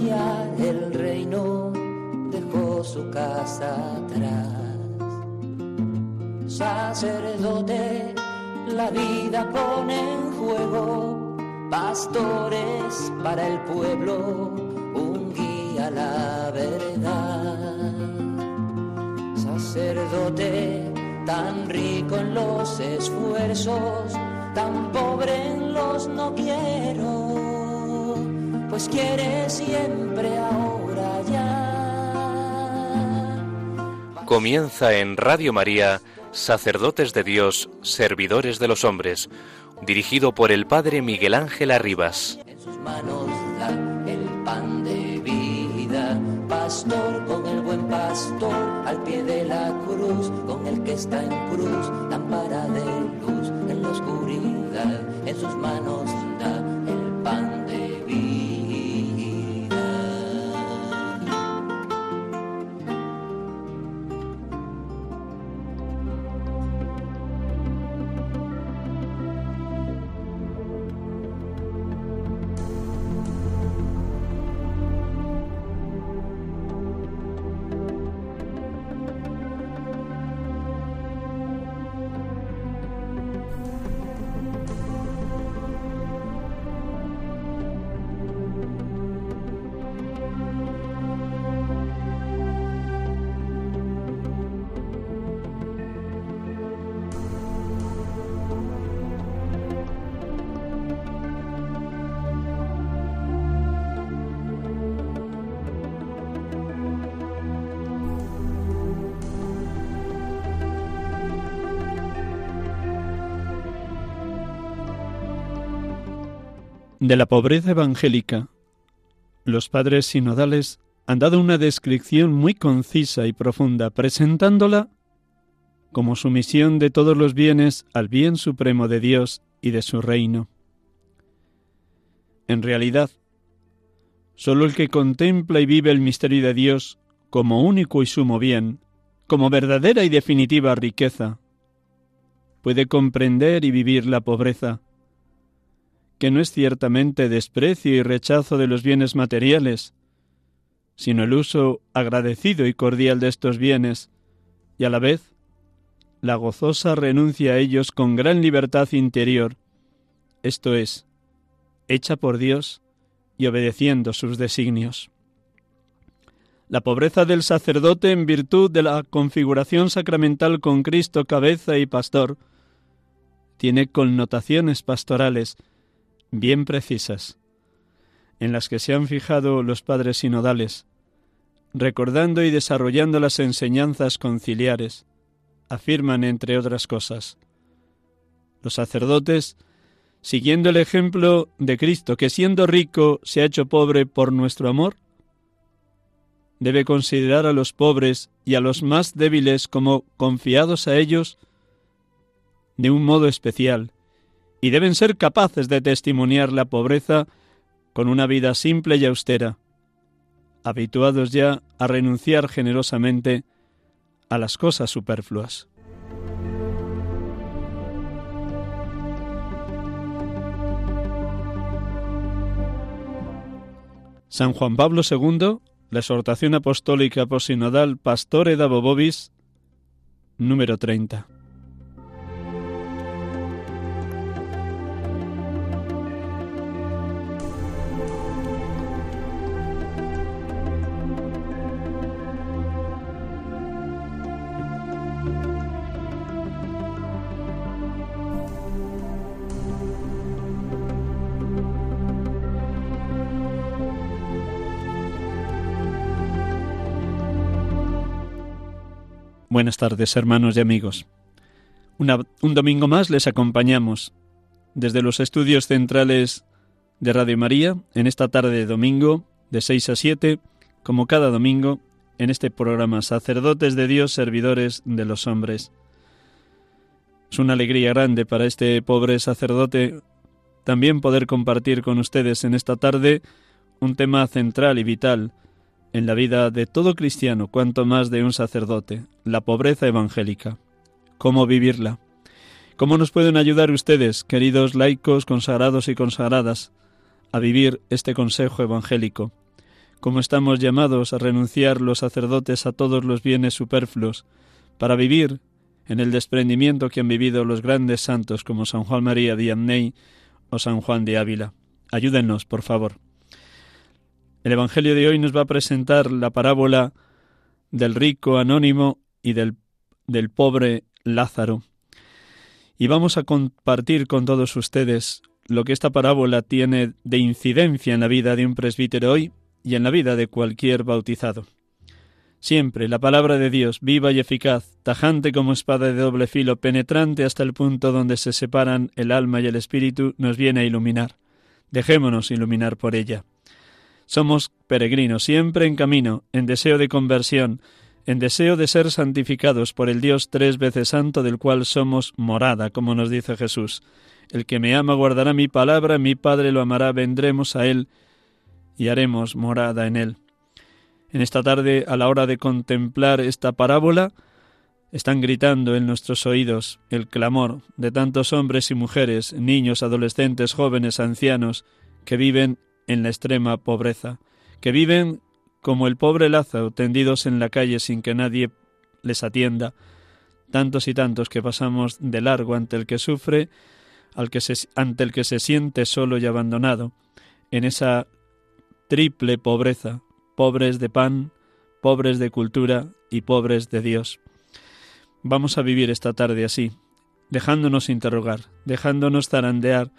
el reino, dejó su casa atrás. Sacerdote, la vida pone en juego, pastores para el pueblo, un guía a la verdad. Sacerdote, tan rico en los esfuerzos, tan pobre en los no quiero, pues quiere siempre ahora ya. Comienza en Radio María, Sacerdotes de Dios, Servidores de los Hombres, dirigido por el Padre Miguel Ángel Arribas. En sus manos da el pan de vida, pastor con el buen pastor, al pie de la cruz, con el que está en cruz, lámpara de luz en la oscuridad, en sus manos da el pan De la pobreza evangélica, los padres sinodales han dado una descripción muy concisa y profunda, presentándola como sumisión de todos los bienes al bien supremo de Dios y de su reino. En realidad, sólo el que contempla y vive el misterio de Dios como único y sumo bien, como verdadera y definitiva riqueza, puede comprender y vivir la pobreza, que no es ciertamente desprecio y rechazo de los bienes materiales, sino el uso agradecido y cordial de estos bienes, y a la vez la gozosa renuncia a ellos con gran libertad interior, esto es, hecha por Dios y obedeciendo sus designios. La pobreza del sacerdote en virtud de la configuración sacramental con Cristo cabeza y pastor tiene connotaciones pastorales, bien precisas, en las que se han fijado los padres sinodales, recordando y desarrollando las enseñanzas conciliares, afirman, entre otras cosas, los sacerdotes, siguiendo el ejemplo de Cristo, que siendo rico se ha hecho pobre por nuestro amor, debe considerar a los pobres y a los más débiles como confiados a ellos de un modo especial, y deben ser capaces de testimoniar la pobreza con una vida simple y austera, habituados ya a renunciar generosamente a las cosas superfluas. San Juan Pablo II, la exhortación apostólica posinodal Pastore da Bobobis, número 30. Buenas tardes, hermanos y amigos. Un domingo más les acompañamos desde los estudios centrales de Radio María en esta tarde de domingo de 6 a 7, como cada domingo, en este programa Sacerdotes de Dios, Servidores de los Hombres. Es una alegría grande para este pobre sacerdote también poder compartir con ustedes en esta tarde un tema central y vital en la vida de todo cristiano, cuanto más de un sacerdote, la pobreza evangélica. ¿Cómo vivirla? ¿Cómo nos pueden ayudar ustedes, queridos laicos, consagrados y consagradas, a vivir este consejo evangélico? ¿Cómo estamos llamados a renunciar los sacerdotes a todos los bienes superfluos para vivir en el desprendimiento que han vivido los grandes santos como San Juan María Vianney o San Juan de Ávila? Ayúdennos, por favor. El Evangelio de hoy nos va a presentar la parábola del rico anónimo y del, del pobre Lázaro. Y vamos a compartir con todos ustedes lo que esta parábola tiene de incidencia en la vida de un presbítero hoy y en la vida de cualquier bautizado. Siempre la palabra de Dios, viva y eficaz, tajante como espada de doble filo, penetrante hasta el punto donde se separan el alma y el espíritu, nos viene a iluminar. Dejémonos iluminar por ella. Somos peregrinos, siempre en camino, en deseo de conversión, en deseo de ser santificados por el Dios tres veces santo del cual somos morada, como nos dice Jesús. El que me ama guardará mi palabra, mi Padre lo amará, vendremos a él y haremos morada en él. En esta tarde, a la hora de contemplar esta parábola, están gritando en nuestros oídos el clamor de tantos hombres y mujeres, niños, adolescentes, jóvenes, ancianos, que viven en la extrema pobreza, que viven como el pobre Lázaro, tendidos en la calle sin que nadie les atienda, tantos y tantos que pasamos de largo ante el que sufre, al que se, ante el que se siente solo y abandonado, en esa triple pobreza, pobres de pan, pobres de cultura y pobres de Dios. Vamos a vivir esta tarde así, dejándonos interrogar, dejándonos zarandear,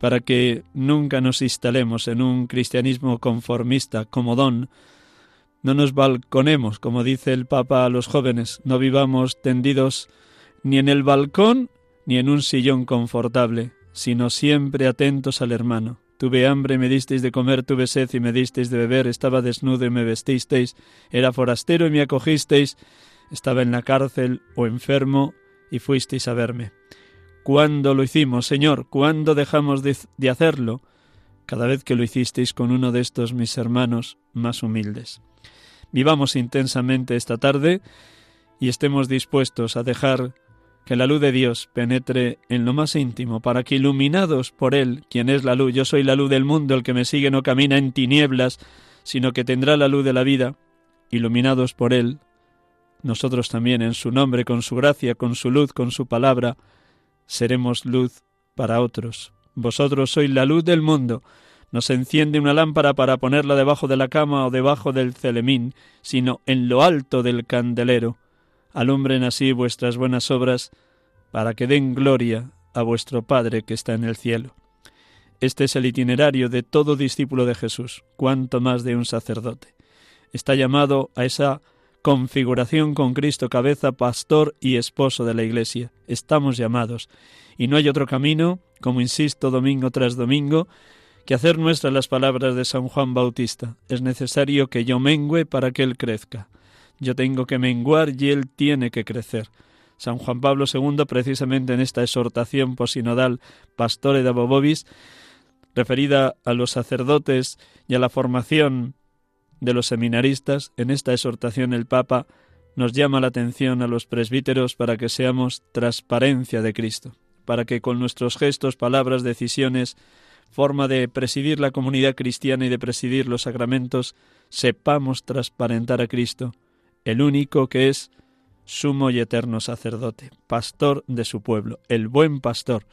para que nunca nos instalemos en un cristianismo conformista, comodón, no nos balconemos, como dice el Papa a los jóvenes, no vivamos tendidos ni en el balcón ni en un sillón confortable, sino siempre atentos al hermano. Tuve hambre, me disteis de comer, tuve sed y me disteis de beber, estaba desnudo y me vestisteis, era forastero y me acogisteis, estaba en la cárcel o enfermo y fuisteis a verme. ¿Cuándo lo hicimos, Señor? ¿Cuándo dejamos de, hacerlo? Cada vez que lo hicisteis con uno de estos mis hermanos más humildes. Vivamos intensamente esta tarde y estemos dispuestos a dejar que la luz de Dios penetre en lo más íntimo, para que iluminados por Él, quien es la luz, yo soy la luz del mundo, el que me sigue no camina en tinieblas, sino que tendrá la luz de la vida, iluminados por Él, nosotros también en su nombre, con su gracia, con su luz, con su palabra, seremos luz para otros. Vosotros sois la luz del mundo. No se enciende una lámpara para ponerla debajo de la cama o debajo del celemín, sino en lo alto del candelero. Alumbren así vuestras buenas obras, para que den gloria a vuestro Padre que está en el cielo. Este es el itinerario de todo discípulo de Jesús, cuanto más de un sacerdote. Está llamado a esa configuración con Cristo cabeza, pastor y esposo de la Iglesia. Estamos llamados. Y no hay otro camino, como insisto domingo tras domingo, que hacer nuestras las palabras de San Juan Bautista. Es necesario que yo mengüe para que Él crezca. Yo tengo que menguar y Él tiene que crecer. San Juan Pablo II, precisamente en esta exhortación posinodal Pastore de Bobobis, referida a los sacerdotes y a la formación de los seminaristas, en esta exhortación el Papa nos llama la atención a los presbíteros para que seamos transparencia de Cristo, para que con nuestros gestos, palabras, decisiones, forma de presidir la comunidad cristiana y de presidir los sacramentos, sepamos transparentar a Cristo, el único que es sumo y eterno sacerdote, pastor de su pueblo, el buen pastor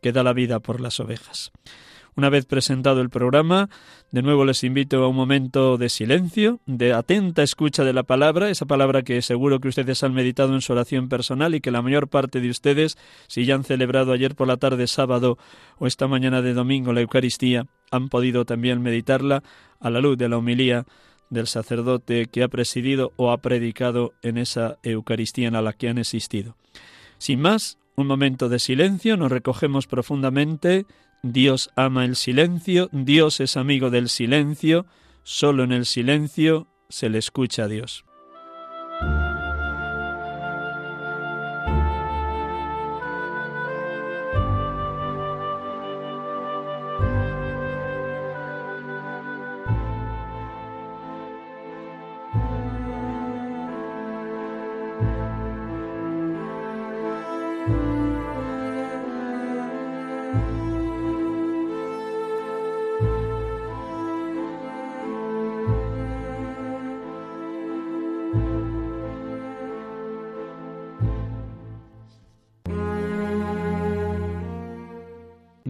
que da la vida por las ovejas. Una vez presentado el programa, de nuevo les invito a un momento de silencio, de atenta escucha de la palabra, esa palabra que seguro que ustedes han meditado en su oración personal y que la mayor parte de ustedes, si ya han celebrado ayer por la tarde sábado o esta mañana de domingo la Eucaristía, han podido también meditarla a la luz de la homilía del sacerdote que ha presidido o ha predicado en esa Eucaristía en la que han existido. Sin más, un momento de silencio, nos recogemos profundamente, Dios ama el silencio, Dios es amigo del silencio, solo en el silencio se le escucha a Dios.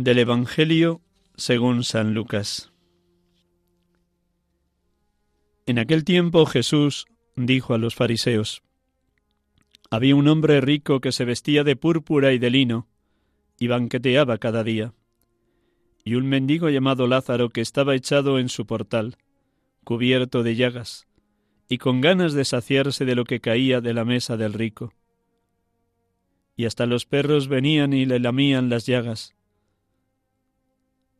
Del Evangelio según San Lucas. En aquel tiempo Jesús dijo a los fariseos, Había un hombre rico que se vestía de púrpura y de lino, y banqueteaba cada día. Y un mendigo llamado Lázaro que estaba echado en su portal, cubierto de llagas, y con ganas de saciarse de lo que caía de la mesa del rico. Y hasta los perros venían y le lamían las llagas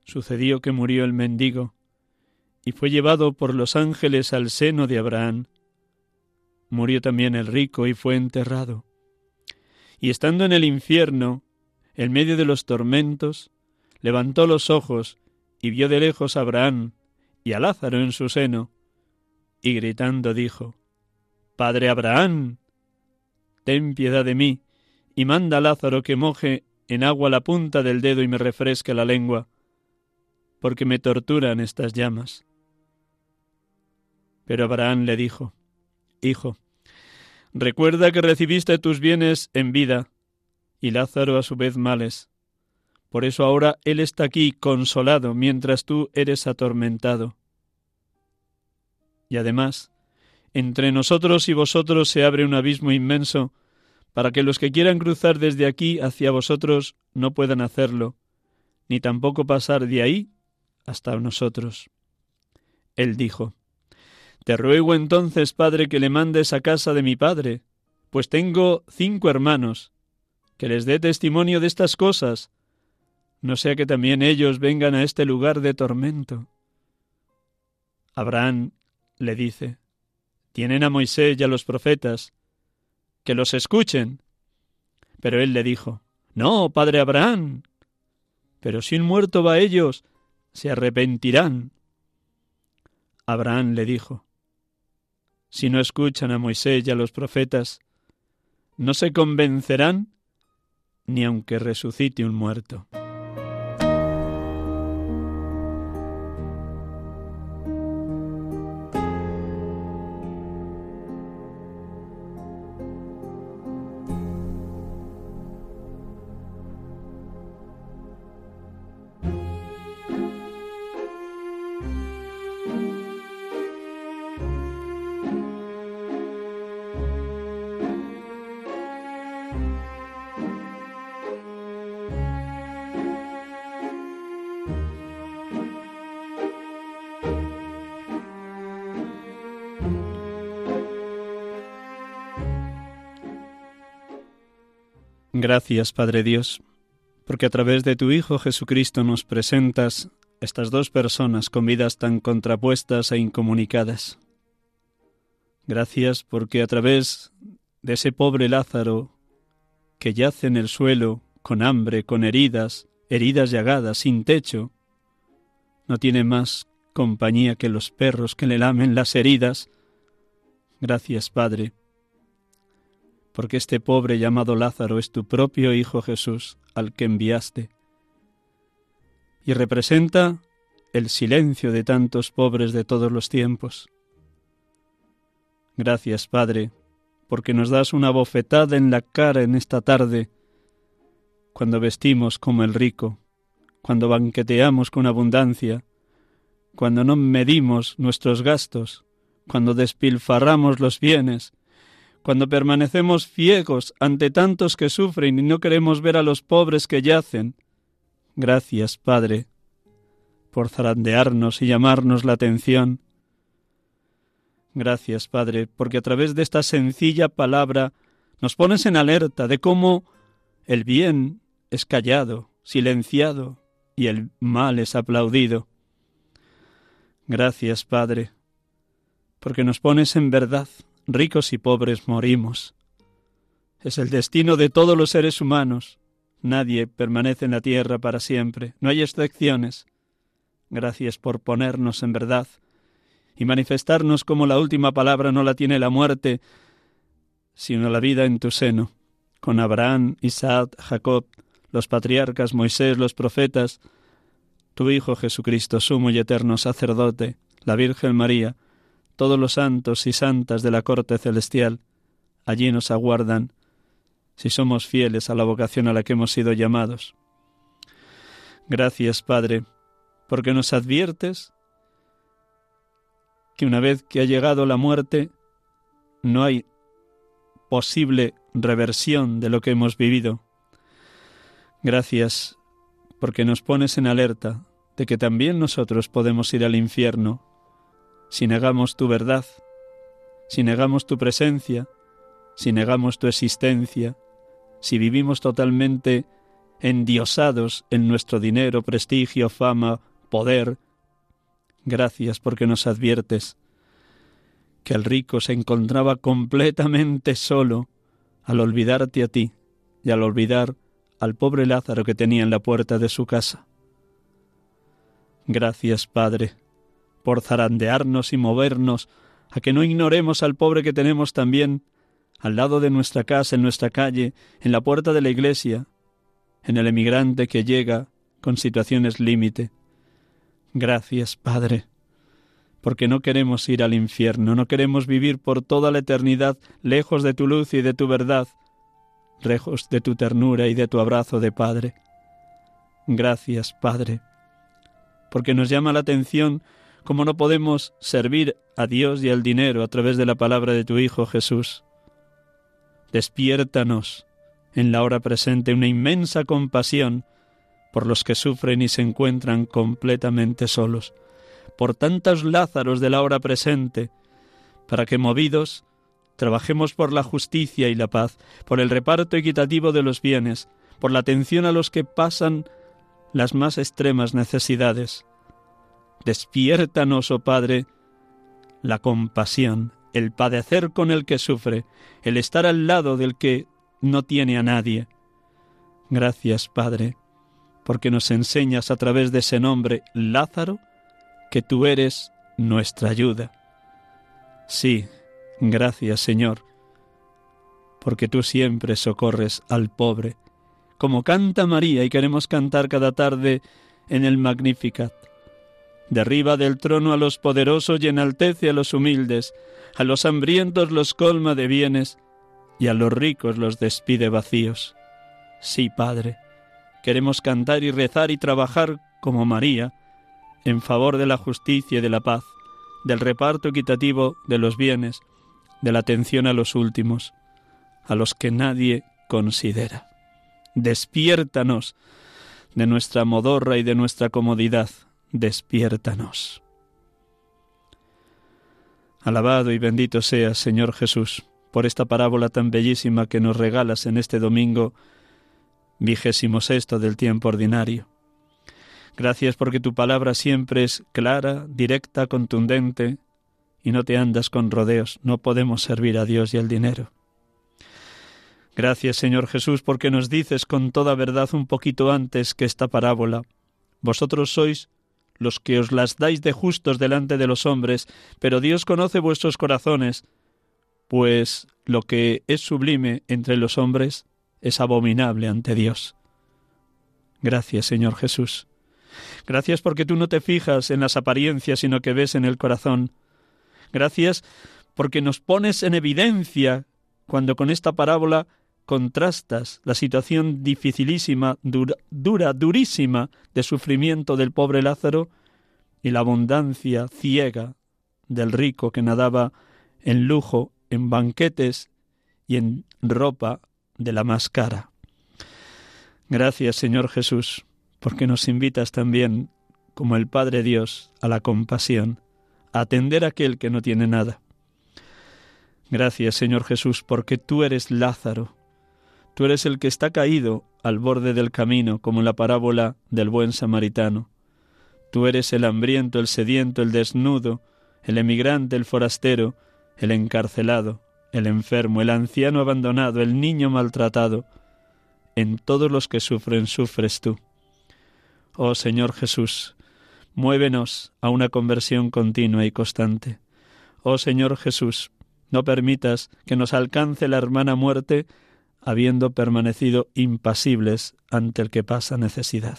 sucedió que murió el mendigo y fue llevado por los ángeles al seno de Abraham. Murió también el rico y fue enterrado. Y estando en el infierno, en medio de los tormentos, levantó los ojos y vio de lejos a Abraham y a Lázaro en su seno, y gritando dijo, Padre Abraham, ten piedad de mí, y manda a Lázaro que moje en agua la punta del dedo y me refresque la lengua, porque me torturan estas llamas. Pero Abraham le dijo, Hijo, recuerda que recibiste tus bienes en vida, y Lázaro a su vez males. Por eso ahora él está aquí consolado, mientras tú eres atormentado. Y además, entre nosotros y vosotros se abre un abismo inmenso, para que los que quieran cruzar desde aquí hacia vosotros no puedan hacerlo, ni tampoco pasar de ahí hasta nosotros. Él dijo, Te ruego entonces, Padre, que le mandes a casa de mi Padre, pues tengo cinco hermanos, que les dé testimonio de estas cosas, no sea que también ellos vengan a este lugar de tormento. Abraham le dice, Tienen a Moisés y a los profetas, que los escuchen. Pero él le dijo, No, padre Abraham, pero si un muerto va a ellos, se arrepentirán. Abraham le dijo, Si no escuchan a Moisés y a los profetas, no se convencerán ni aunque resucite un muerto. Gracias, Padre Dios, porque a través de tu Hijo Jesucristo nos presentas estas dos personas con vidas tan contrapuestas e incomunicadas. Gracias porque a través de ese pobre Lázaro que yace en el suelo con hambre, con heridas, heridas llagadas, sin techo, no tiene más compañía que los perros que le lamen las heridas. Gracias, Padre, porque este pobre llamado Lázaro es tu propio Hijo Jesús, al que enviaste, y representa el silencio de tantos pobres de todos los tiempos. Gracias, Padre, porque nos das una bofetada en la cara en esta tarde, cuando vestimos como el rico, cuando banqueteamos con abundancia, cuando no medimos nuestros gastos, cuando despilfarramos los bienes, cuando permanecemos ciegos ante tantos que sufren y no queremos ver a los pobres que yacen. Gracias, Padre, por zarandearnos y llamarnos la atención. Gracias, Padre, porque a través de esta sencilla palabra nos pones en alerta de cómo el bien es callado, silenciado, y el mal es aplaudido. Gracias, Padre, porque nos pones en verdad ricos y pobres morimos. Es el destino de todos los seres humanos. Nadie permanece en la tierra para siempre. No hay excepciones. Gracias por ponernos en verdad y manifestarnos como la última palabra no la tiene la muerte, sino la vida en tu seno, con Abraham, Isaac, Jacob, los patriarcas, Moisés, los profetas, tu Hijo Jesucristo, sumo y eterno sacerdote, la Virgen María, todos los santos y santas de la corte celestial, allí nos aguardan, si somos fieles a la vocación a la que hemos sido llamados. Gracias, Padre, porque nos adviertes que una vez que ha llegado la muerte, no hay posible reversión de lo que hemos vivido. Gracias porque nos pones en alerta de que también nosotros podemos ir al infierno si negamos tu verdad, si negamos tu presencia, si negamos tu existencia, si vivimos totalmente endiosados en nuestro dinero, prestigio, fama, poder. Gracias porque nos adviertes que el rico se encontraba completamente solo al olvidarte a ti y al olvidar al pobre Lázaro que tenía en la puerta de su casa. Gracias, Padre, por zarandearnos y movernos a que no ignoremos al pobre que tenemos también al lado de nuestra casa, en nuestra calle, en la puerta de la iglesia, en el emigrante que llega con situaciones límite. Gracias, Padre, porque no queremos ir al infierno, no queremos vivir por toda la eternidad lejos de tu luz y de tu verdad, lejos de tu ternura y de tu abrazo de Padre. Gracias, Padre, porque nos llama la atención cómo no podemos servir a Dios y al dinero a través de la palabra de tu Hijo Jesús. Despiértanos en la hora presente una inmensa compasión por los que sufren y se encuentran completamente solos, por tantos Lázaros de la hora presente, para que movidos trabajemos por la justicia y la paz, por el reparto equitativo de los bienes, por la atención a los que pasan las más extremas necesidades. Despiértanos, oh Padre, la compasión, el padecer con el que sufre, el estar al lado del que no tiene a nadie. Gracias, Padre, porque nos enseñas a través de ese nombre, Lázaro, que tú eres nuestra ayuda. Sí, gracias, Señor, porque tú siempre socorres al pobre, como canta María y queremos cantar cada tarde en el Magnificat. Derriba del trono a los poderosos y enaltece a los humildes, a los hambrientos los colma de bienes, y a los ricos los despide vacíos. Sí, Padre, queremos cantar y rezar y trabajar como María, en favor de la justicia y de la paz, del reparto equitativo de los bienes, de la atención a los últimos, a los que nadie considera. Despiértanos de nuestra modorra y de nuestra comodidad, despiértanos. Alabado y bendito seas, Señor Jesús, por esta parábola tan bellísima que nos regalas en este domingo vigésimo sexto del tiempo ordinario. Gracias porque tu palabra siempre es clara, directa, contundente, y no te andas con rodeos. No podemos servir a Dios y al dinero. Gracias, Señor Jesús, porque nos dices con toda verdad un poquito antes que esta parábola. Vosotros sois los que os las dais de justos delante de los hombres, pero Dios conoce vuestros corazones, pues lo que es sublime entre los hombres es abominable ante Dios. Gracias, Señor Jesús. Gracias porque tú no te fijas en las apariencias, sino que ves en el corazón. Gracias porque nos pones en evidencia cuando con esta parábola contrastas la situación dificilísima, dura, durísima de sufrimiento del pobre Lázaro y la abundancia ciega del rico que nadaba en lujo, en banquetes y en ropa de la más cara. Gracias, Señor Jesús, porque nos invitas también, como el Padre Dios, a la compasión, a atender a aquel que no tiene nada. Gracias, Señor Jesús, porque tú eres Lázaro, Tú eres el que está caído al borde del camino, como la parábola del buen samaritano. Tú eres el hambriento, el sediento, el desnudo, el emigrante, el forastero, el encarcelado, el enfermo, el anciano abandonado, el niño maltratado. En todos los que sufren sufres tú. Oh Señor Jesús, muévenos a una conversión continua y constante. Oh Señor Jesús, no permitas que nos alcance la hermana muerte habiendo permanecido impasibles ante el que pasa necesidad.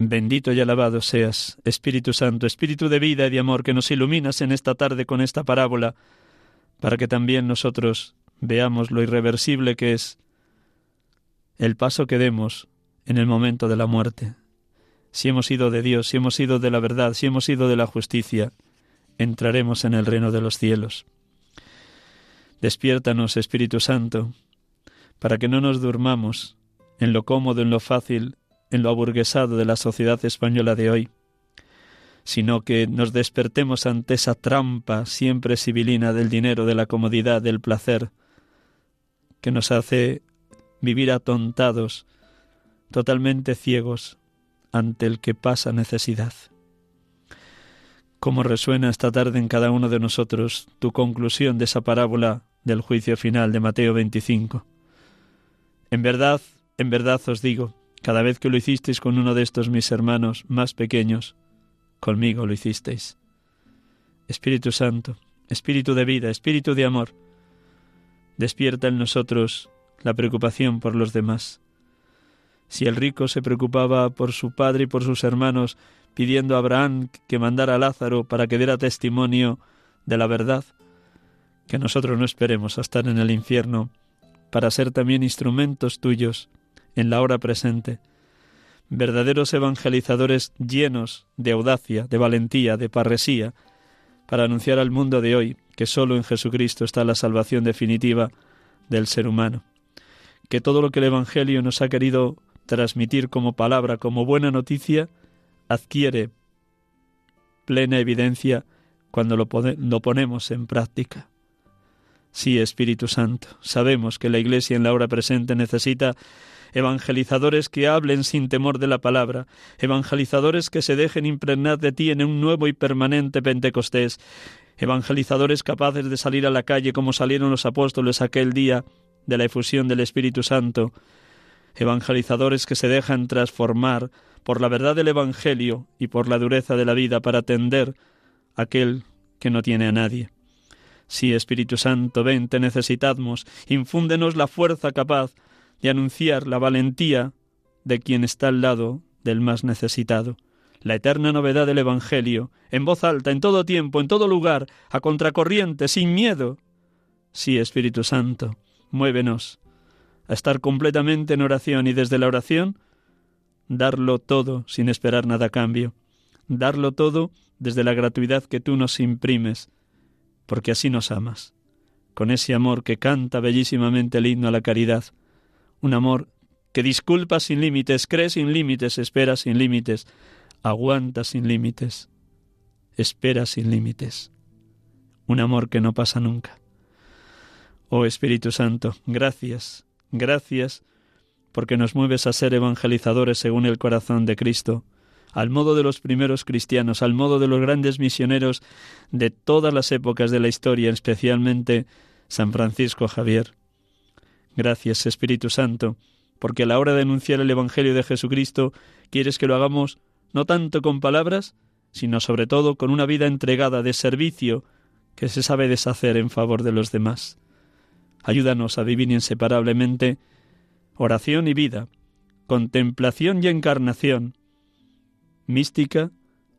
Bendito y alabado seas, Espíritu Santo, Espíritu de vida y de amor, que nos iluminas en esta tarde con esta parábola, para que también nosotros veamos lo irreversible que es el paso que demos en el momento de la muerte. Si hemos sido de Dios, si hemos sido de la verdad, si hemos sido de la justicia, entraremos en el reino de los cielos. Despiértanos, Espíritu Santo, para que no nos durmamos en lo cómodo, en lo fácil, en lo aburguesado de la sociedad española de hoy, sino que nos despertemos ante esa trampa siempre sibilina del dinero, de la comodidad, del placer, que nos hace vivir atontados, totalmente ciegos ante el que pasa necesidad. ¿Cómo resuena esta tarde en cada uno de nosotros tu conclusión de esa parábola del juicio final de Mateo 25? En verdad, en verdad os digo, cada vez que lo hicisteis con uno de estos mis hermanos más pequeños, conmigo lo hicisteis. Espíritu Santo, Espíritu de vida, Espíritu de amor, despierta en nosotros la preocupación por los demás. Si el rico se preocupaba por su padre y por sus hermanos, pidiendo a Abraham que mandara a Lázaro para que diera testimonio de la verdad, que nosotros no esperemos a estar en el infierno para ser también instrumentos tuyos en la hora presente verdaderos evangelizadores llenos de audacia, de valentía, de parresía, para anunciar al mundo de hoy que sólo en Jesucristo está la salvación definitiva del ser humano. Que todo lo que el Evangelio nos ha querido transmitir como palabra, como buena noticia, adquiere plena evidencia cuando lo, lo ponemos en práctica. Sí, Espíritu Santo, sabemos que la Iglesia en la hora presente necesita evangelizadores que hablen sin temor de la palabra, evangelizadores que se dejen impregnar de ti en un nuevo y permanente Pentecostés, evangelizadores capaces de salir a la calle como salieron los apóstoles aquel día de la efusión del Espíritu Santo, evangelizadores que se dejan transformar por la verdad del Evangelio y por la dureza de la vida para atender a aquel que no tiene a nadie. Sí, Espíritu Santo, ven, te necesitamos, infúndenos la fuerza capaz de anunciar la valentía de quien está al lado del más necesitado, la eterna novedad del Evangelio, en voz alta, en todo tiempo, en todo lugar, a contracorriente, sin miedo. Sí, Espíritu Santo, muévenos a estar completamente en oración y desde la oración darlo todo sin esperar nada a cambio, darlo todo desde la gratuidad que tú nos imprimes, porque así nos amas, con ese amor que canta bellísimamente el himno a la caridad, un amor que disculpa sin límites, cree sin límites, espera sin límites, aguanta sin límites, espera sin límites. Un amor que no pasa nunca. Oh Espíritu Santo, gracias, gracias, porque nos mueves a ser evangelizadores según el corazón de Cristo, al modo de los primeros cristianos, al modo de los grandes misioneros de todas las épocas de la historia, especialmente San Francisco Javier. Gracias, Espíritu Santo, porque a la hora de anunciar el Evangelio de Jesucristo quieres que lo hagamos no tanto con palabras, sino sobre todo con una vida entregada de servicio que se sabe deshacer en favor de los demás. Ayúdanos a vivir inseparablemente oración y vida, contemplación y encarnación, mística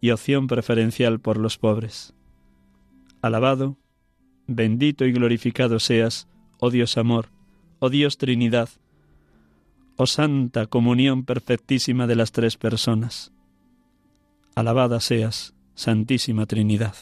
y opción preferencial por los pobres. Alabado, bendito y glorificado seas, oh Dios amor, oh Dios Trinidad, oh Santa Comunión perfectísima de las tres personas. Alabada seas, Santísima Trinidad.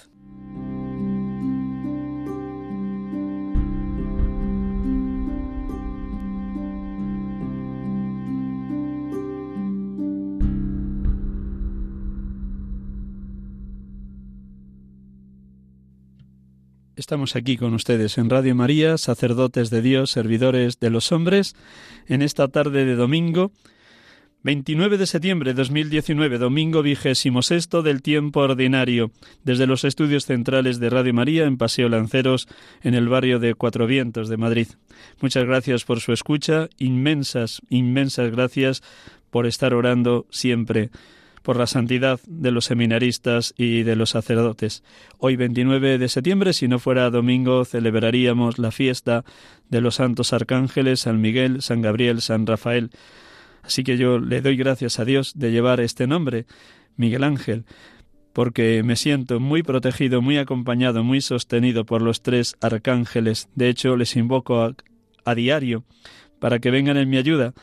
Estamos aquí con ustedes en Radio María, sacerdotes de Dios, servidores de los hombres, en esta tarde de domingo, 29 de septiembre de 2019, domingo vigésimo sexto del tiempo ordinario, desde los estudios centrales de Radio María en Paseo Lanceros, en el barrio de Cuatro Vientos de Madrid. Muchas gracias por su escucha, inmensas, inmensas gracias por estar orando siempre por la santidad de los seminaristas y de los sacerdotes. Hoy 29 de septiembre, si no fuera domingo, celebraríamos la fiesta de los santos arcángeles San Miguel, San Gabriel, San Rafael. Así que yo le doy gracias a Dios de llevar este nombre, Miguel Ángel, porque me siento muy protegido, muy acompañado, muy sostenido por los tres arcángeles. De hecho, les invoco a, a diario para que vengan en mi ayuda,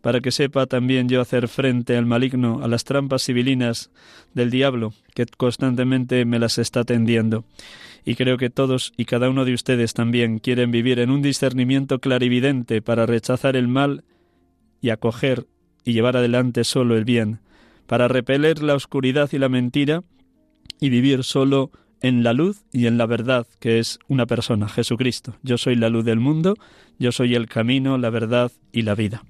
para que sepa también yo hacer frente al maligno, a las trampas civilinas del diablo, que constantemente me las está tendiendo. Y creo que todos y cada uno de ustedes también quieren vivir en un discernimiento clarividente para rechazar el mal y acoger y llevar adelante solo el bien, para repeler la oscuridad y la mentira y vivir solo en la luz y en la verdad, que es una persona, Jesucristo. Yo soy la luz del mundo, yo soy el camino, la verdad y la vida.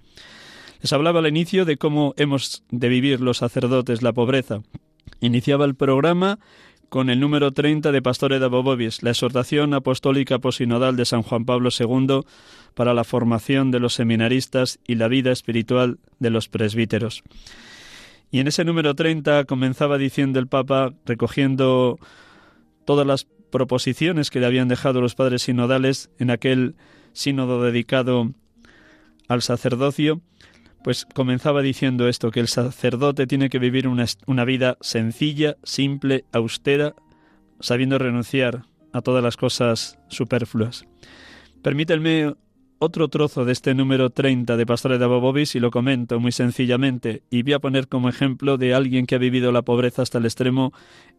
Les hablaba al inicio de cómo hemos de vivir los sacerdotes la pobreza. Iniciaba el programa con el número 30 de Pastore de Bobovis, la exhortación apostólica posinodal de San Juan Pablo II para la formación de los seminaristas y la vida espiritual de los presbíteros. Y en ese número 30 comenzaba diciendo el Papa, recogiendo todas las proposiciones que le habían dejado los padres sinodales en aquel sínodo dedicado al sacerdocio, pues comenzaba diciendo esto, que el sacerdote tiene que vivir una, una vida sencilla, simple, austera, sabiendo renunciar a todas las cosas superfluas. Permítanme otro trozo de este número 30 de Pastores de Abobobis y lo comento muy sencillamente y voy a poner como ejemplo de alguien que ha vivido la pobreza hasta el extremo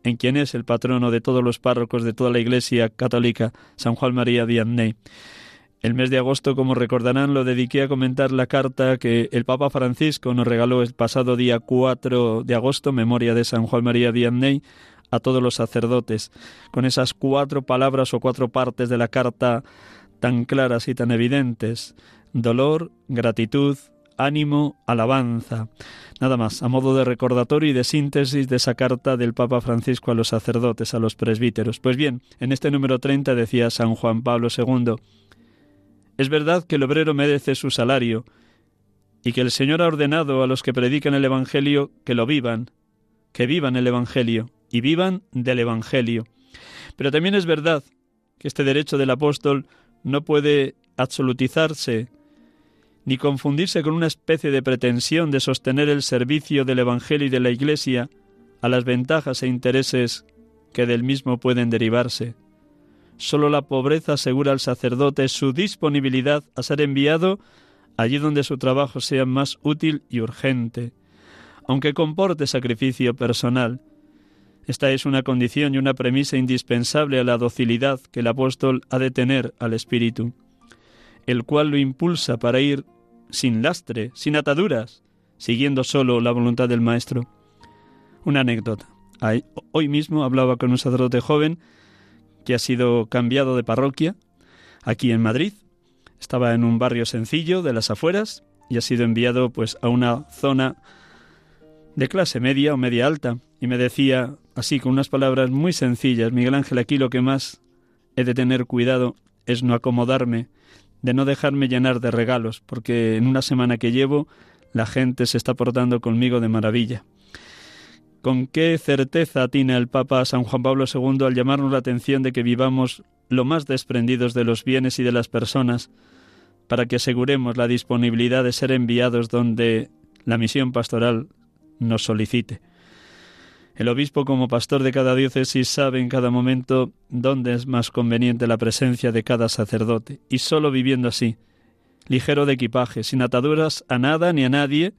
en quien es el patrono de todos los párrocos de toda la Iglesia católica, San Juan María Vianney. El mes de agosto, como recordarán, lo dediqué a comentar la carta que el Papa Francisco nos regaló el pasado día 4 de agosto, memoria de San Juan María Vianney, a todos los sacerdotes, con esas cuatro palabras o cuatro partes de la carta tan claras y tan evidentes. Dolor, gratitud, ánimo, alabanza. Nada más, a modo de recordatorio y de síntesis de esa carta del Papa Francisco a los sacerdotes, a los presbíteros. Pues bien, en este número 30 decía San Juan Pablo II, es verdad que el obrero merece su salario y que el Señor ha ordenado a los que predican el Evangelio que lo vivan, que vivan el Evangelio y vivan del Evangelio. Pero también es verdad que este derecho del apóstol no puede absolutizarse ni confundirse con una especie de pretensión de sostener el servicio del Evangelio y de la Iglesia a las ventajas e intereses que del mismo pueden derivarse. Solo la pobreza asegura al sacerdote su disponibilidad a ser enviado allí donde su trabajo sea más útil y urgente, aunque comporte sacrificio personal, esta es una condición y una premisa indispensable a la docilidad que el apóstol ha de tener al Espíritu, el cual lo impulsa para ir sin lastre, sin ataduras, siguiendo solo la voluntad del Maestro. Una anécdota. Hoy mismo hablaba con un sacerdote joven que ha sido cambiado de parroquia aquí en Madrid. Estaba en un barrio sencillo de las afueras y ha sido enviado pues a una zona de clase media o media alta y me decía así con unas palabras muy sencillas, Miguel Ángel, aquí lo que más he de tener cuidado es no acomodarme, de no dejarme llenar de regalos, porque en una semana que llevo la gente se está portando conmigo de maravilla. Con qué certeza atina el Papa San Juan Pablo II al llamarnos la atención de que vivamos lo más desprendidos de los bienes y de las personas, para que aseguremos la disponibilidad de ser enviados donde la misión pastoral nos solicite. El obispo como pastor de cada diócesis sabe en cada momento dónde es más conveniente la presencia de cada sacerdote, y sólo viviendo así, ligero de equipaje, sin ataduras a nada ni a nadie,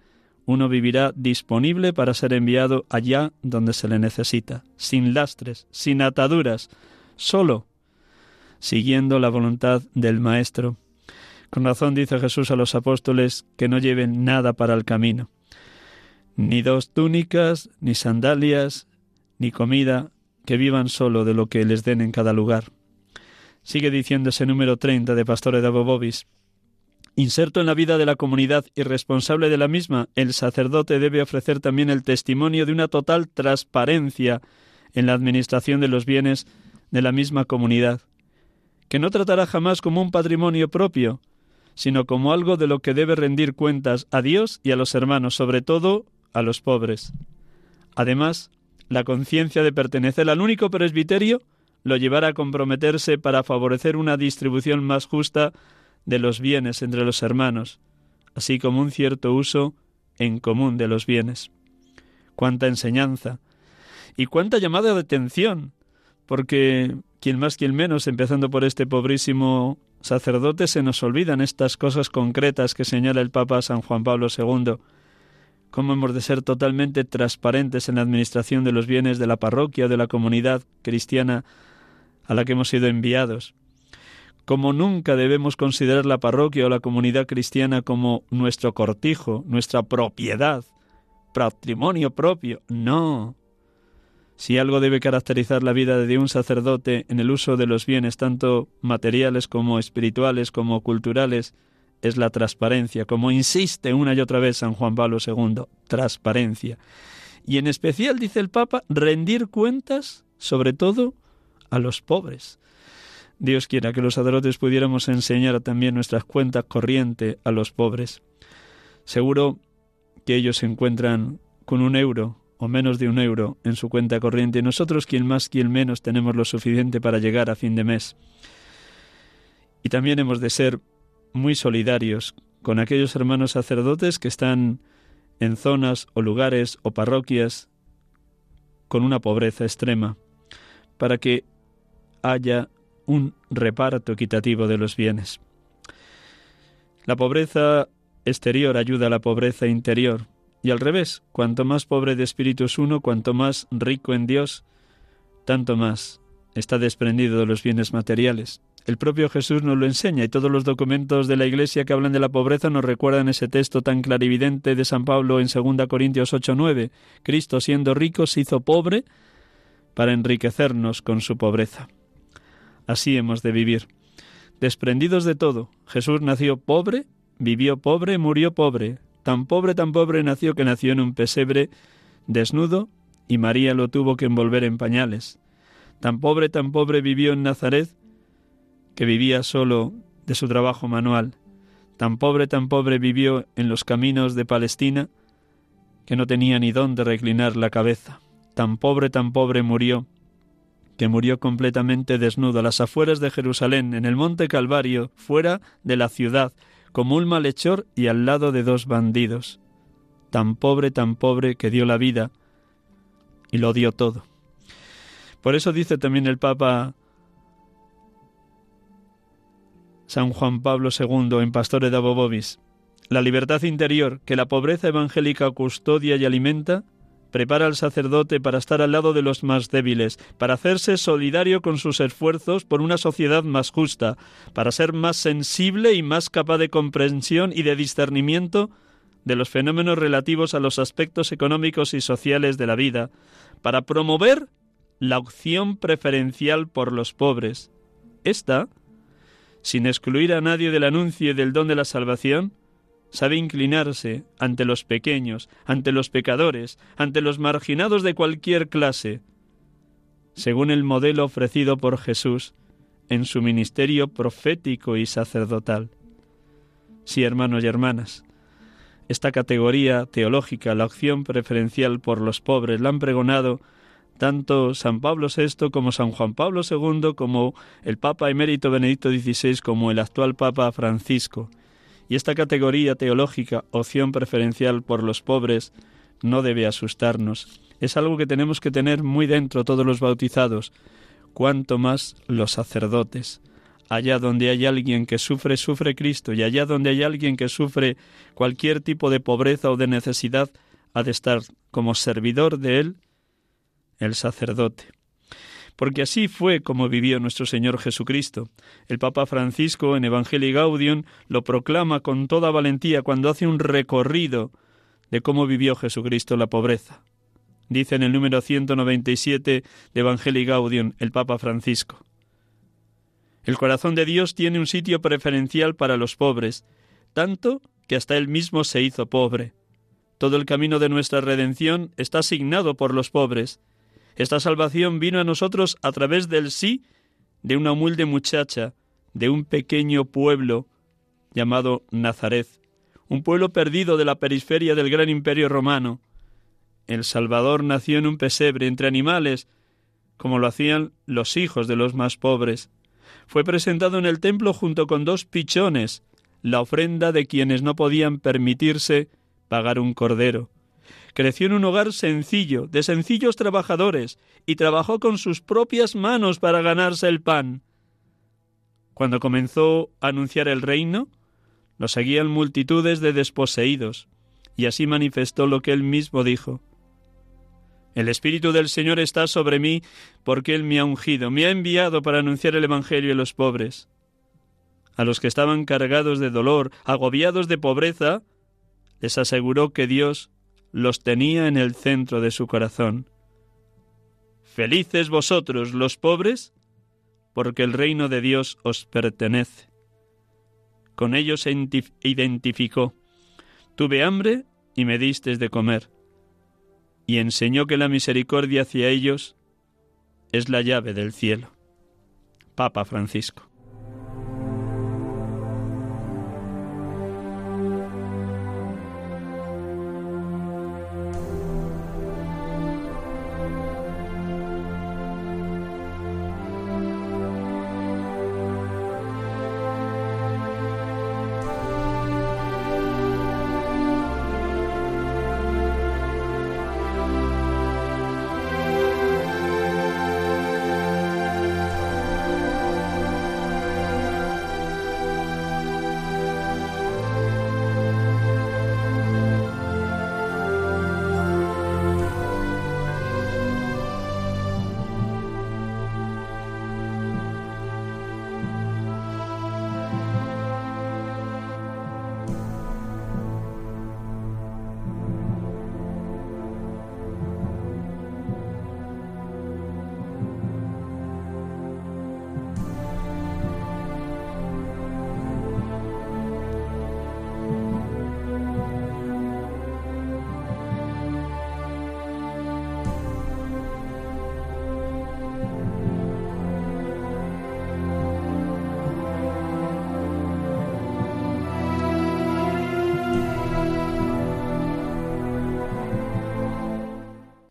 uno vivirá disponible para ser enviado allá donde se le necesita, sin lastres, sin ataduras, solo, siguiendo la voluntad del Maestro. Con razón dice Jesús a los apóstoles que no lleven nada para el camino ni dos túnicas, ni sandalias, ni comida, que vivan solo de lo que les den en cada lugar. Sigue diciendo ese número 30 de Pastore de Bobobis. Inserto en la vida de la comunidad y responsable de la misma, el sacerdote debe ofrecer también el testimonio de una total transparencia en la administración de los bienes de la misma comunidad, que no tratará jamás como un patrimonio propio, sino como algo de lo que debe rendir cuentas a Dios y a los hermanos, sobre todo a los pobres. Además, la conciencia de pertenecer al único presbiterio lo llevará a comprometerse para favorecer una distribución más justa de los bienes entre los hermanos, así como un cierto uso en común de los bienes. Cuánta enseñanza y cuánta llamada de atención, porque quien más quien menos, empezando por este pobrísimo sacerdotes se nos olvidan estas cosas concretas que señala el Papa San Juan Pablo II. Cómo hemos de ser totalmente transparentes en la administración de los bienes de la parroquia o de la comunidad cristiana a la que hemos sido enviados. Como nunca debemos considerar la parroquia o la comunidad cristiana como nuestro cortijo, nuestra propiedad, patrimonio propio. No. Si algo debe caracterizar la vida de un sacerdote en el uso de los bienes, tanto materiales como espirituales como culturales, es la transparencia, como insiste una y otra vez San Juan Pablo II, transparencia. Y en especial, dice el Papa, rendir cuentas, sobre todo, a los pobres. Dios quiera que los sacerdotes pudiéramos enseñar también nuestras cuentas corrientes a los pobres. Seguro que ellos se encuentran con un euro o menos de un euro en su cuenta corriente y nosotros, quien más, quien menos, tenemos lo suficiente para llegar a fin de mes. Y también hemos de ser muy solidarios con aquellos hermanos sacerdotes que están en zonas o lugares o parroquias con una pobreza extrema, para que haya un reparto equitativo de los bienes. La pobreza exterior ayuda a la pobreza interior, y al revés, cuanto más pobre de espíritu es uno, cuanto más rico en Dios, tanto más está desprendido de los bienes materiales. El propio Jesús nos lo enseña y todos los documentos de la Iglesia que hablan de la pobreza nos recuerdan ese texto tan clarividente de San Pablo en 2 Corintios 8:9. Cristo siendo rico se hizo pobre para enriquecernos con su pobreza. Así hemos de vivir. Desprendidos de todo, Jesús nació pobre, vivió pobre, murió pobre. Tan pobre, tan pobre nació que nació en un pesebre desnudo y María lo tuvo que envolver en pañales. Tan pobre, tan pobre vivió en Nazaret que vivía solo de su trabajo manual. Tan pobre, tan pobre vivió en los caminos de Palestina que no tenía ni dónde reclinar la cabeza. Tan pobre, tan pobre murió que murió completamente desnudo a las afueras de Jerusalén, en el monte Calvario, fuera de la ciudad, como un malhechor y al lado de dos bandidos. Tan pobre, tan pobre que dio la vida y lo dio todo. Por eso dice también el Papa San Juan Pablo II en Pastore de Bobis, la libertad interior que la pobreza evangélica custodia y alimenta prepara al sacerdote para estar al lado de los más débiles, para hacerse solidario con sus esfuerzos por una sociedad más justa, para ser más sensible y más capaz de comprensión y de discernimiento de los fenómenos relativos a los aspectos económicos y sociales de la vida, para promover la opción preferencial por los pobres. Esta, sin excluir a nadie del anuncio y del don de la salvación, sabe inclinarse ante los pequeños, ante los pecadores, ante los marginados de cualquier clase, según el modelo ofrecido por Jesús en su ministerio profético y sacerdotal. Sí, hermanos y hermanas, esta categoría teológica, la opción preferencial por los pobres, la han pregonado tanto San Pablo VI como San Juan Pablo II, como el Papa emérito Benedicto XVI, como el actual Papa Francisco. Y esta categoría teológica, opción preferencial por los pobres, no debe asustarnos. Es algo que tenemos que tener muy dentro todos los bautizados, cuanto más los sacerdotes. Allá donde hay alguien que sufre, sufre Cristo, y allá donde hay alguien que sufre cualquier tipo de pobreza o de necesidad, ha de estar como servidor de Él el sacerdote porque así fue como vivió nuestro Señor Jesucristo. El Papa Francisco en Evangelii Gaudium lo proclama con toda valentía cuando hace un recorrido de cómo vivió Jesucristo la pobreza. Dice en el número 197 de Evangelii Gaudium el Papa Francisco. El corazón de Dios tiene un sitio preferencial para los pobres, tanto que hasta él mismo se hizo pobre. Todo el camino de nuestra redención está asignado por los pobres, esta salvación vino a nosotros a través del sí de una humilde muchacha de un pequeño pueblo llamado Nazaret, un pueblo perdido de la periferia del gran imperio romano. El Salvador nació en un pesebre entre animales, como lo hacían los hijos de los más pobres. Fue presentado en el templo junto con dos pichones, la ofrenda de quienes no podían permitirse pagar un cordero. Creció en un hogar sencillo, de sencillos trabajadores, y trabajó con sus propias manos para ganarse el pan. Cuando comenzó a anunciar el reino, lo seguían multitudes de desposeídos, y así manifestó lo que él mismo dijo. El Espíritu del Señor está sobre mí porque Él me ha ungido, me ha enviado para anunciar el Evangelio a los pobres. A los que estaban cargados de dolor, agobiados de pobreza, les aseguró que Dios los tenía en el centro de su corazón. Felices vosotros los pobres, porque el reino de Dios os pertenece. Con ellos se identificó. Tuve hambre y me distes de comer. Y enseñó que la misericordia hacia ellos es la llave del cielo. Papa Francisco.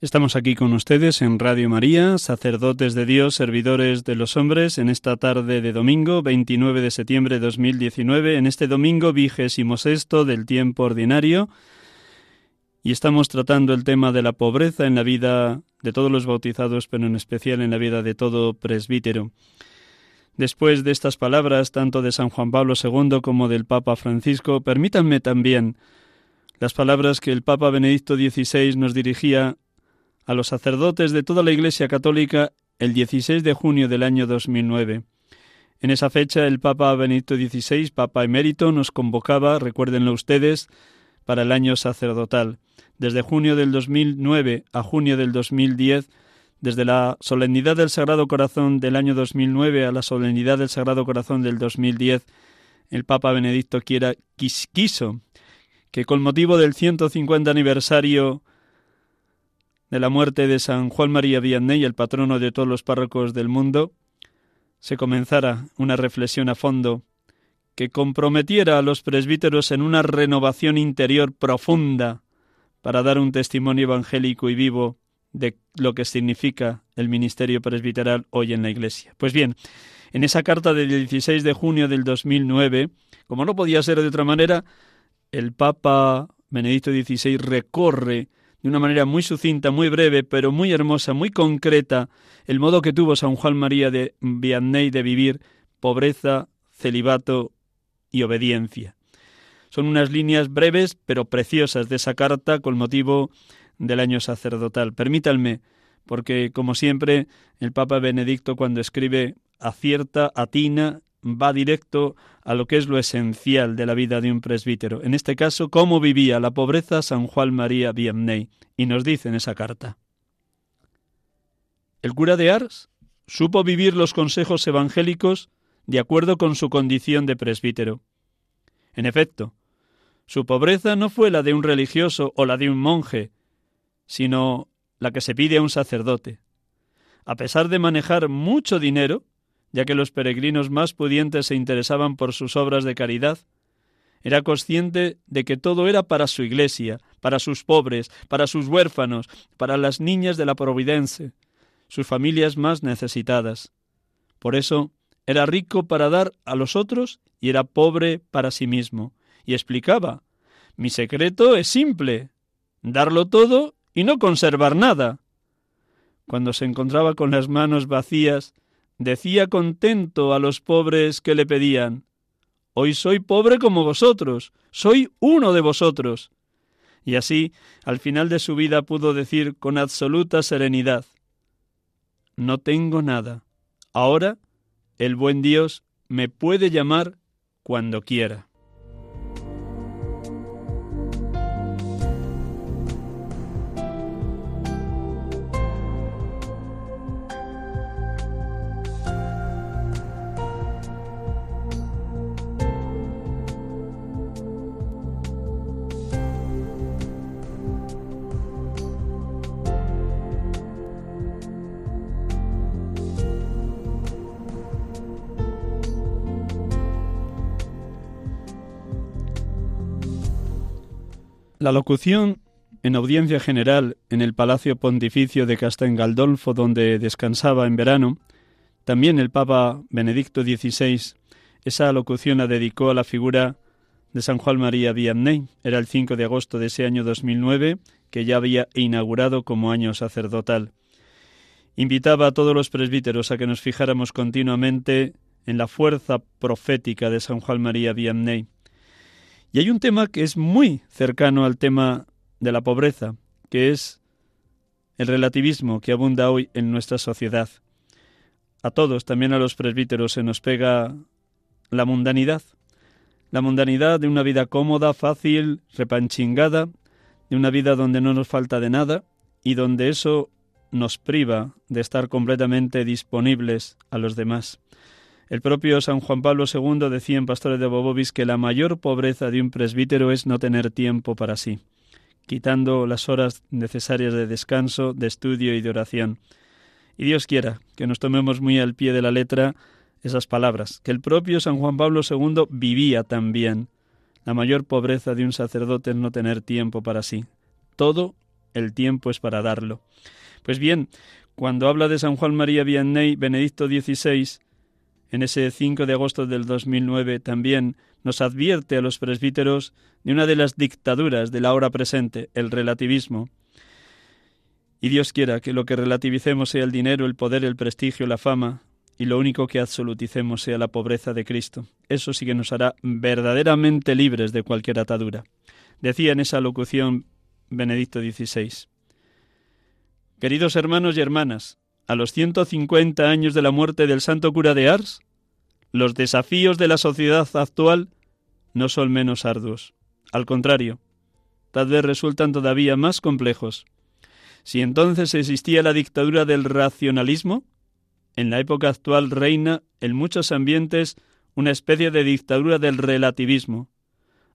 Estamos aquí con ustedes en Radio María, sacerdotes de Dios, servidores de los hombres, en esta tarde de domingo, 29 de septiembre de 2019, en este domingo vigésimo sexto del tiempo ordinario, y estamos tratando el tema de la pobreza en la vida de todos los bautizados, pero en especial en la vida de todo presbítero. Después de estas palabras, tanto de San Juan Pablo II como del Papa Francisco, permítanme también las palabras que el Papa Benedicto XVI nos dirigía a los sacerdotes de toda la Iglesia Católica el 16 de junio del año 2009. En esa fecha el Papa Benedicto XVI, Papa emérito, nos convocaba, recuérdenlo ustedes, para el año sacerdotal. Desde junio del 2009 a junio del 2010, desde la solemnidad del Sagrado Corazón del año 2009 a la solemnidad del Sagrado Corazón del 2010, el Papa Benedicto quiera, quiso que con motivo del 150 aniversario de la muerte de San Juan María Vianney, el patrono de todos los párrocos del mundo, se comenzara una reflexión a fondo que comprometiera a los presbíteros en una renovación interior profunda para dar un testimonio evangélico y vivo de lo que significa el ministerio presbiteral hoy en la Iglesia. Pues bien, en esa carta del 16 de junio del 2009, como no podía ser de otra manera, el Papa Benedicto XVI recorre de una manera muy sucinta, muy breve, pero muy hermosa, muy concreta, el modo que tuvo San Juan María de Vianney de vivir pobreza, celibato y obediencia. Son unas líneas breves pero preciosas de esa carta con motivo del año sacerdotal. Permítanme, porque como siempre el Papa Benedicto cuando escribe acierta, atina va directo a lo que es lo esencial de la vida de un presbítero. En este caso, cómo vivía la pobreza San Juan María Vianney. Y nos dice en esa carta. El cura de Ars supo vivir los consejos evangélicos de acuerdo con su condición de presbítero. En efecto, su pobreza no fue la de un religioso o la de un monje, sino la que se pide a un sacerdote. A pesar de manejar mucho dinero, ya que los peregrinos más pudientes se interesaban por sus obras de caridad, era consciente de que todo era para su iglesia, para sus pobres, para sus huérfanos, para las niñas de la Providencia, sus familias más necesitadas. Por eso, era rico para dar a los otros y era pobre para sí mismo. Y explicaba, mi secreto es simple, darlo todo y no conservar nada. Cuando se encontraba con las manos vacías, decía contento a los pobres que le pedían, Hoy soy pobre como vosotros, soy uno de vosotros. Y así, al final de su vida pudo decir con absoluta serenidad, No tengo nada. Ahora, el buen Dios me puede llamar cuando quiera. La locución en audiencia general en el Palacio Pontificio de Castel Galdolfo, donde descansaba en verano, también el Papa Benedicto XVI, esa locución la dedicó a la figura de San Juan María Vianney. Era el 5 de agosto de ese año 2009, que ya había inaugurado como año sacerdotal. Invitaba a todos los presbíteros a que nos fijáramos continuamente en la fuerza profética de San Juan María Vianney y hay un tema que es muy cercano al tema de la pobreza, que es el relativismo que abunda hoy en nuestra sociedad. A todos, también a los presbíteros, se nos pega la mundanidad. La mundanidad de una vida cómoda, fácil, repanchingada, de una vida donde no nos falta de nada y donde eso nos priva de estar completamente disponibles a los demás. El propio San Juan Pablo II decía en Pastores de Bobovis que la mayor pobreza de un presbítero es no tener tiempo para sí, quitando las horas necesarias de descanso, de estudio y de oración. Y Dios quiera que nos tomemos muy al pie de la letra esas palabras, que el propio San Juan Pablo II vivía también. La mayor pobreza de un sacerdote es no tener tiempo para sí. Todo el tiempo es para darlo. Pues bien, cuando habla de San Juan María Vianney, Benedicto XVI, en ese 5 de agosto del 2009 también nos advierte a los presbíteros de una de las dictaduras de la hora presente, el relativismo. Y Dios quiera que lo que relativicemos sea el dinero, el poder, el prestigio, la fama, y lo único que absoluticemos sea la pobreza de Cristo. Eso sí que nos hará verdaderamente libres de cualquier atadura. Decía en esa locución Benedicto XVI. Queridos hermanos y hermanas, a los 150 años de la muerte del santo cura de Ars, los desafíos de la sociedad actual no son menos arduos. Al contrario, tal vez resultan todavía más complejos. Si entonces existía la dictadura del racionalismo, en la época actual reina en muchos ambientes una especie de dictadura del relativismo.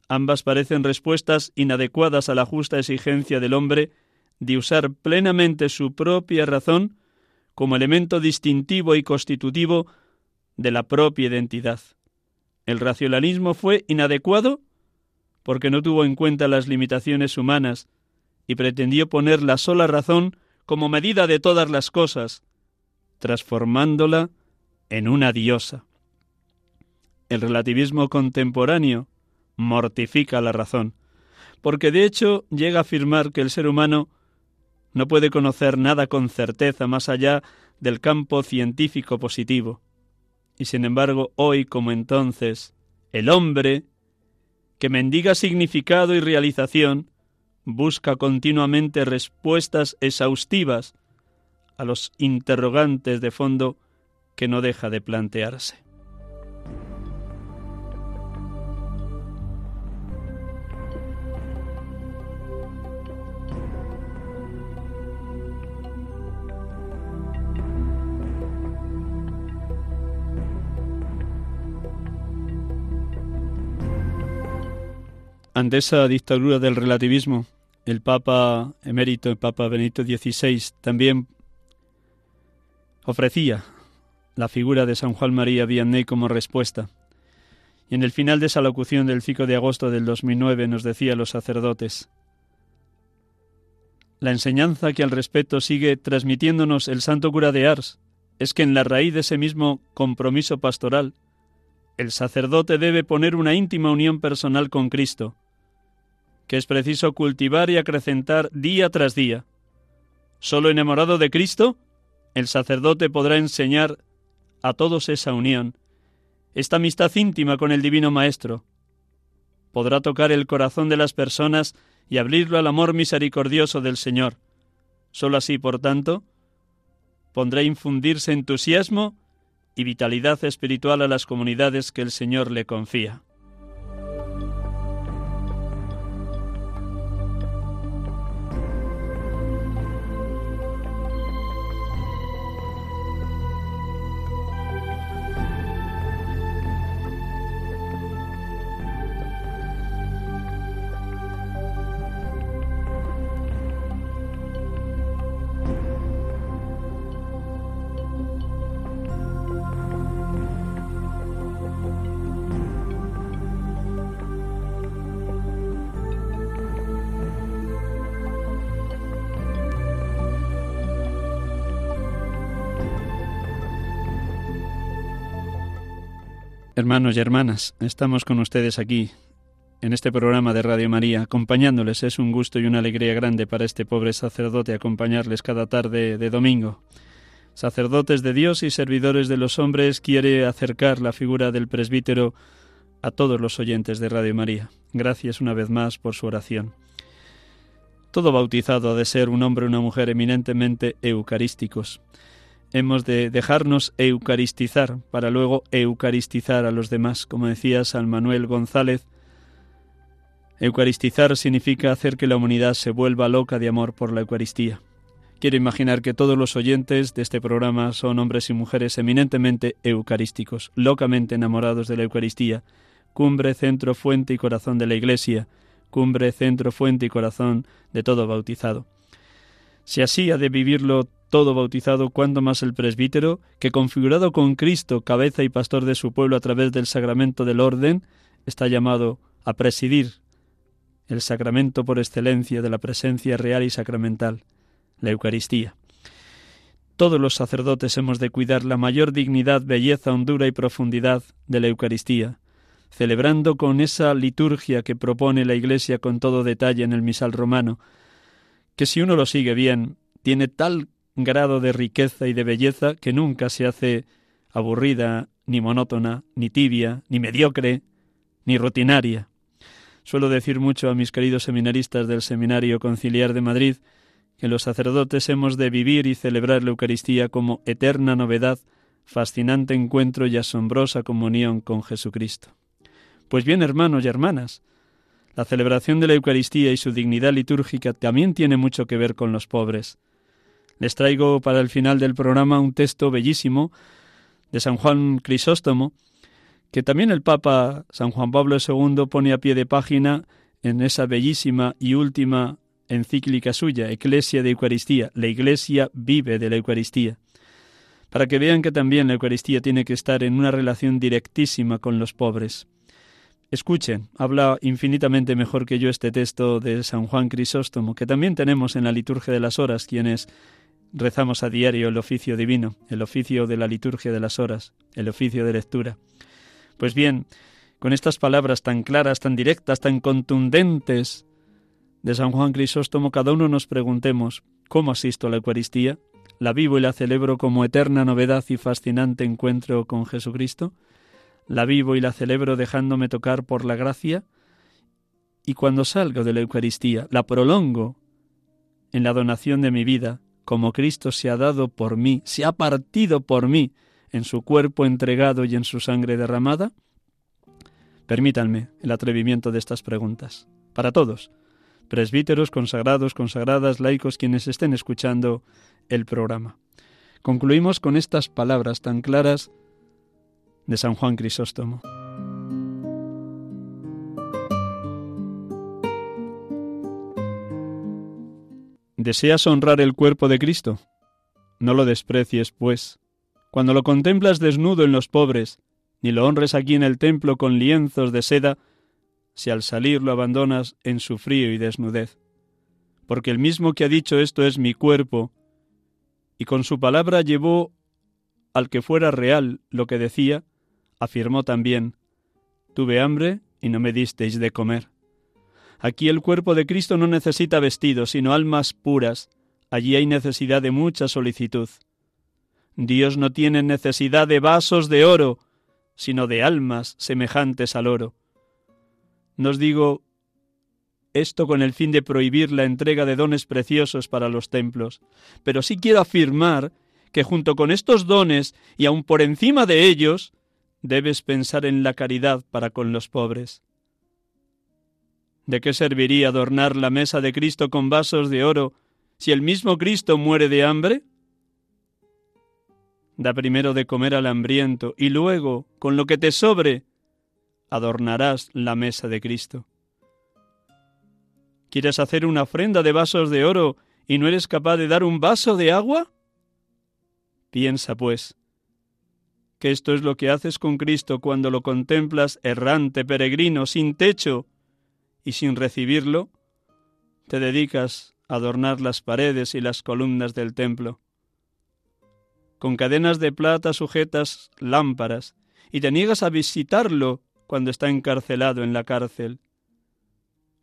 Ambas parecen respuestas inadecuadas a la justa exigencia del hombre de usar plenamente su propia razón como elemento distintivo y constitutivo de la propia identidad. El racionalismo fue inadecuado porque no tuvo en cuenta las limitaciones humanas y pretendió poner la sola razón como medida de todas las cosas, transformándola en una diosa. El relativismo contemporáneo mortifica la razón, porque de hecho llega a afirmar que el ser humano no puede conocer nada con certeza más allá del campo científico positivo. Y sin embargo, hoy como entonces, el hombre, que mendiga significado y realización, busca continuamente respuestas exhaustivas a los interrogantes de fondo que no deja de plantearse. Ante esa dictadura del relativismo, el Papa emérito, el Papa Benito XVI, también ofrecía la figura de San Juan María Vianney como respuesta. Y en el final de esa locución del 5 de agosto del 2009 nos decía los sacerdotes, la enseñanza que al respecto sigue transmitiéndonos el santo cura de Ars es que en la raíz de ese mismo compromiso pastoral, el sacerdote debe poner una íntima unión personal con Cristo, que es preciso cultivar y acrecentar día tras día. Solo enamorado de Cristo, el sacerdote podrá enseñar a todos esa unión, esta amistad íntima con el Divino Maestro. Podrá tocar el corazón de las personas y abrirlo al amor misericordioso del Señor. Solo así, por tanto, pondrá infundirse entusiasmo y vitalidad espiritual a las comunidades que el Señor le confía. Hermanos y hermanas, estamos con ustedes aquí en este programa de Radio María, acompañándoles. Es un gusto y una alegría grande para este pobre sacerdote acompañarles cada tarde de domingo. Sacerdotes de Dios y servidores de los hombres quiere acercar la figura del presbítero a todos los oyentes de Radio María. Gracias una vez más por su oración. Todo bautizado ha de ser un hombre o una mujer eminentemente eucarísticos hemos de dejarnos eucaristizar para luego eucaristizar a los demás. Como decía San Manuel González, eucaristizar significa hacer que la humanidad se vuelva loca de amor por la Eucaristía. Quiero imaginar que todos los oyentes de este programa son hombres y mujeres eminentemente eucarísticos, locamente enamorados de la Eucaristía, cumbre, centro, fuente y corazón de la Iglesia, cumbre, centro, fuente y corazón de todo bautizado. Si así ha de vivirlo todo bautizado, cuando más el presbítero, que configurado con Cristo, cabeza y pastor de su pueblo a través del sacramento del orden, está llamado a presidir el sacramento por excelencia de la presencia real y sacramental, la Eucaristía. Todos los sacerdotes hemos de cuidar la mayor dignidad, belleza, hondura y profundidad de la Eucaristía, celebrando con esa liturgia que propone la Iglesia con todo detalle en el misal romano, que si uno lo sigue bien, tiene tal grado de riqueza y de belleza que nunca se hace aburrida, ni monótona, ni tibia, ni mediocre, ni rutinaria. Suelo decir mucho a mis queridos seminaristas del Seminario Conciliar de Madrid que los sacerdotes hemos de vivir y celebrar la Eucaristía como eterna novedad, fascinante encuentro y asombrosa comunión con Jesucristo. Pues bien, hermanos y hermanas, la celebración de la Eucaristía y su dignidad litúrgica también tiene mucho que ver con los pobres. Les traigo para el final del programa un texto bellísimo de San Juan Crisóstomo, que también el Papa San Juan Pablo II pone a pie de página en esa bellísima y última encíclica suya, Eclesia de Eucaristía. La Iglesia vive de la Eucaristía. Para que vean que también la Eucaristía tiene que estar en una relación directísima con los pobres. Escuchen, habla infinitamente mejor que yo este texto de San Juan Crisóstomo, que también tenemos en la liturgia de las horas, quienes rezamos a diario el oficio divino, el oficio de la liturgia de las horas, el oficio de lectura. Pues bien, con estas palabras tan claras, tan directas, tan contundentes de San Juan Crisóstomo, cada uno nos preguntemos, ¿cómo asisto a la Eucaristía? ¿La vivo y la celebro como eterna novedad y fascinante encuentro con Jesucristo? ¿La vivo y la celebro dejándome tocar por la gracia? Y cuando salgo de la Eucaristía, la prolongo en la donación de mi vida, como Cristo se ha dado por mí, se ha partido por mí en su cuerpo entregado y en su sangre derramada? Permítanme el atrevimiento de estas preguntas. Para todos, presbíteros, consagrados, consagradas, laicos, quienes estén escuchando el programa. Concluimos con estas palabras tan claras de San Juan Crisóstomo. ¿Deseas honrar el cuerpo de Cristo? No lo desprecies, pues. Cuando lo contemplas desnudo en los pobres, ni lo honres aquí en el templo con lienzos de seda, si al salir lo abandonas en su frío y desnudez. Porque el mismo que ha dicho esto es mi cuerpo, y con su palabra llevó al que fuera real lo que decía, afirmó también, Tuve hambre y no me disteis de comer. Aquí el cuerpo de Cristo no necesita vestidos, sino almas puras. Allí hay necesidad de mucha solicitud. Dios no tiene necesidad de vasos de oro, sino de almas semejantes al oro. Nos digo esto con el fin de prohibir la entrega de dones preciosos para los templos, pero sí quiero afirmar que junto con estos dones y aun por encima de ellos, debes pensar en la caridad para con los pobres. ¿De qué serviría adornar la mesa de Cristo con vasos de oro si el mismo Cristo muere de hambre? Da primero de comer al hambriento y luego, con lo que te sobre, adornarás la mesa de Cristo. ¿Quieres hacer una ofrenda de vasos de oro y no eres capaz de dar un vaso de agua? Piensa, pues, que esto es lo que haces con Cristo cuando lo contemplas errante, peregrino, sin techo y sin recibirlo, te dedicas a adornar las paredes y las columnas del templo con cadenas de plata sujetas lámparas, y te niegas a visitarlo cuando está encarcelado en la cárcel.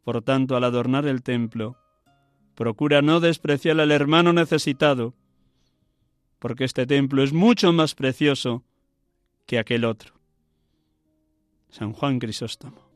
Por tanto, al adornar el templo, procura no despreciar al hermano necesitado, porque este templo es mucho más precioso que aquel otro. San Juan Crisóstomo.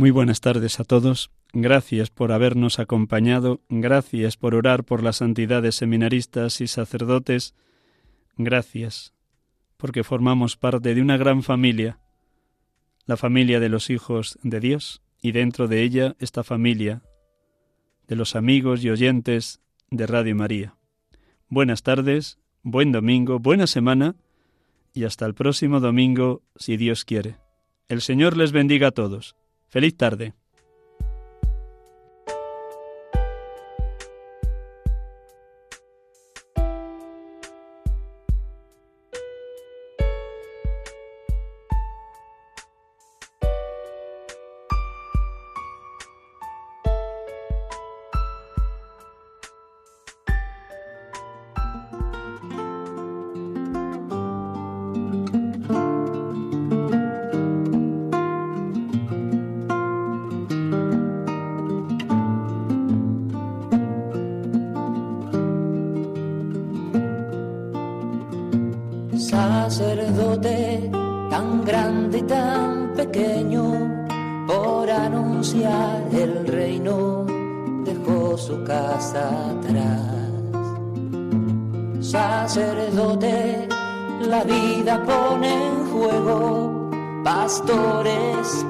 Muy buenas tardes a todos. Gracias por habernos acompañado. Gracias por orar por las santidades seminaristas y sacerdotes. Gracias porque formamos parte de una gran familia, la familia de los hijos de Dios, y dentro de ella esta familia de los amigos y oyentes de Radio María. Buenas tardes, buen domingo, buena semana y hasta el próximo domingo, si Dios quiere. El Señor les bendiga a todos. Feliz tarde.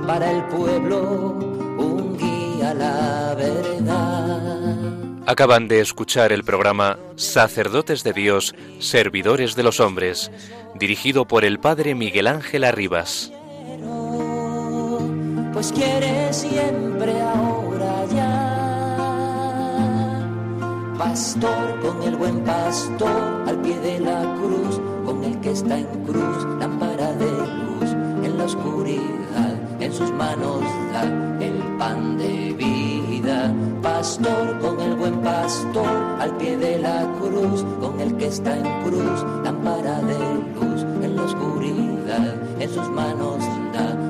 Para el pueblo, un guía a la verdad. Acaban de escuchar el programa Sacerdotes de Dios, Servidores de los Hombres, dirigido por el Padre Miguel Ángel Arribas. Pues quiere siempre ahora pastor, con el buen pastor, al pie de la cruz, con el que está en cruz, lámpara de luz, en la oscuridad, en sus manos da el pan de vida. Pastor, con el buen pastor, al pie de la cruz, con el que está en cruz, lámpara de luz, en la oscuridad, en sus manos da